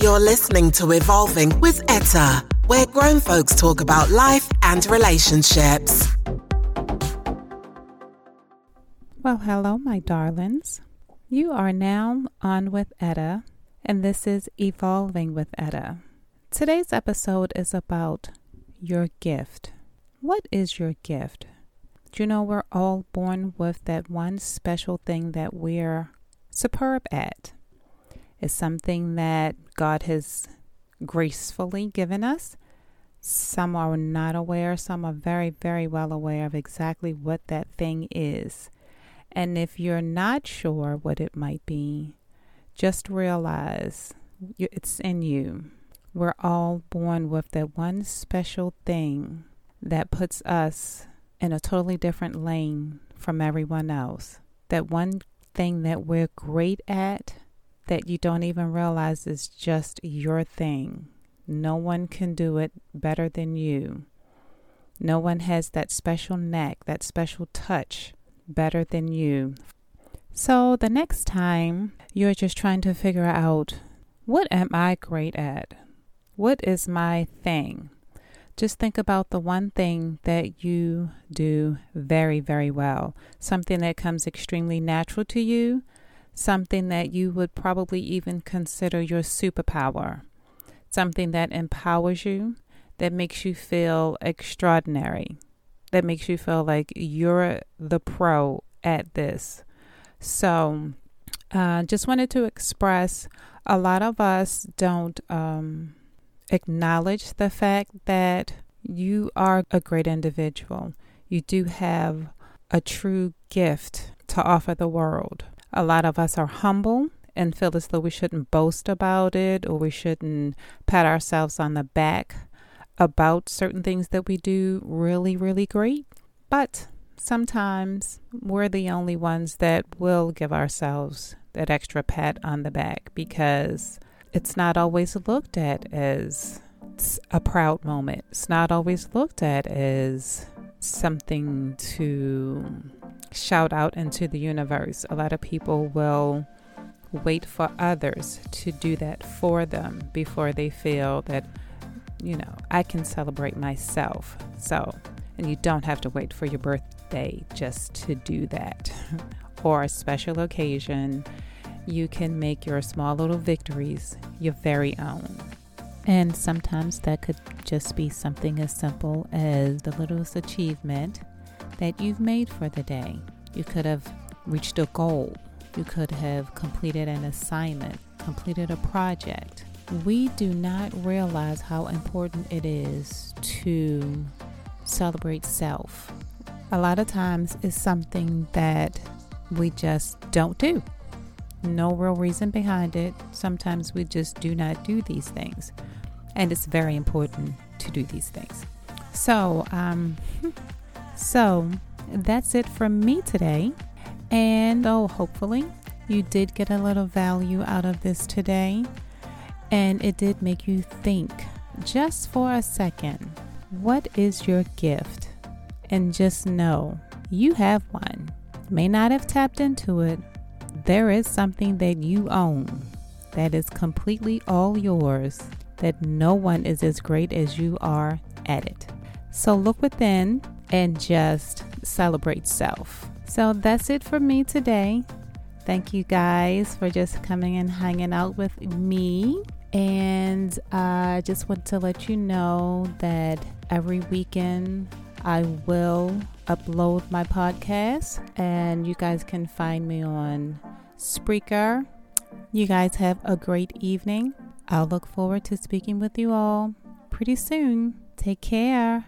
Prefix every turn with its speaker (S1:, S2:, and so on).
S1: You're listening to Evolving with Etta, where grown folks talk about life and relationships.
S2: Well, hello, my darlings. You are now on with Etta, and this is Evolving with Etta. Today's episode is about your gift. What is your gift? Do you know we're all born with that one special thing that we're superb at? Is something that God has gracefully given us. Some are not aware, some are very, very well aware of exactly what that thing is. And if you're not sure what it might be, just realize it's in you. We're all born with that one special thing that puts us in a totally different lane from everyone else. That one thing that we're great at that you don't even realize is just your thing. No one can do it better than you. No one has that special knack, that special touch better than you. So the next time you're just trying to figure out what am I great at? What is my thing? Just think about the one thing that you do very, very well, something that comes extremely natural to you, something that you would probably even consider your superpower, something that empowers you, that makes you feel extraordinary, that makes you feel like you're the pro at this. So, uh, just wanted to express a lot of us don't um, acknowledge the fact that you are a great individual. You do have a true gift to offer the world. A lot of us are humble and feel as though we shouldn't boast about it or we shouldn't pat ourselves on the back about certain things that we do really, really great. But sometimes we're the only ones that will give ourselves that extra pat on the back because it's not always looked at as a proud moment. It's not always looked at as something to shout out into the universe. A lot of people will wait for others to do that for them before they feel that, you know, I can celebrate myself. So, and you don't have to wait for your birthday just to do that or a special occasion. You can make your small little victories your very own. And sometimes that could just be something as simple as the littlest achievement that you've made for the day. You could have reached a goal. You could have completed an assignment, completed a project. We do not realize how important it is to celebrate self. A lot of times it's something that we just don't do. No real reason behind it. Sometimes we just do not do these things. And it's very important to do these things. So, um, so that's it from me today. And oh, hopefully you did get a little value out of this today. And it did make you think just for a second what is your gift? And just know you have one. May not have tapped into it. There is something that you own that is completely all yours, that no one is as great as you are at it. So look within and just celebrate self. So that's it for me today. Thank you guys for just coming and hanging out with me. And I just want to let you know that every weekend I will upload my podcast, and you guys can find me on Spreaker. You guys have a great evening. I'll look forward to speaking with you all pretty soon. Take care.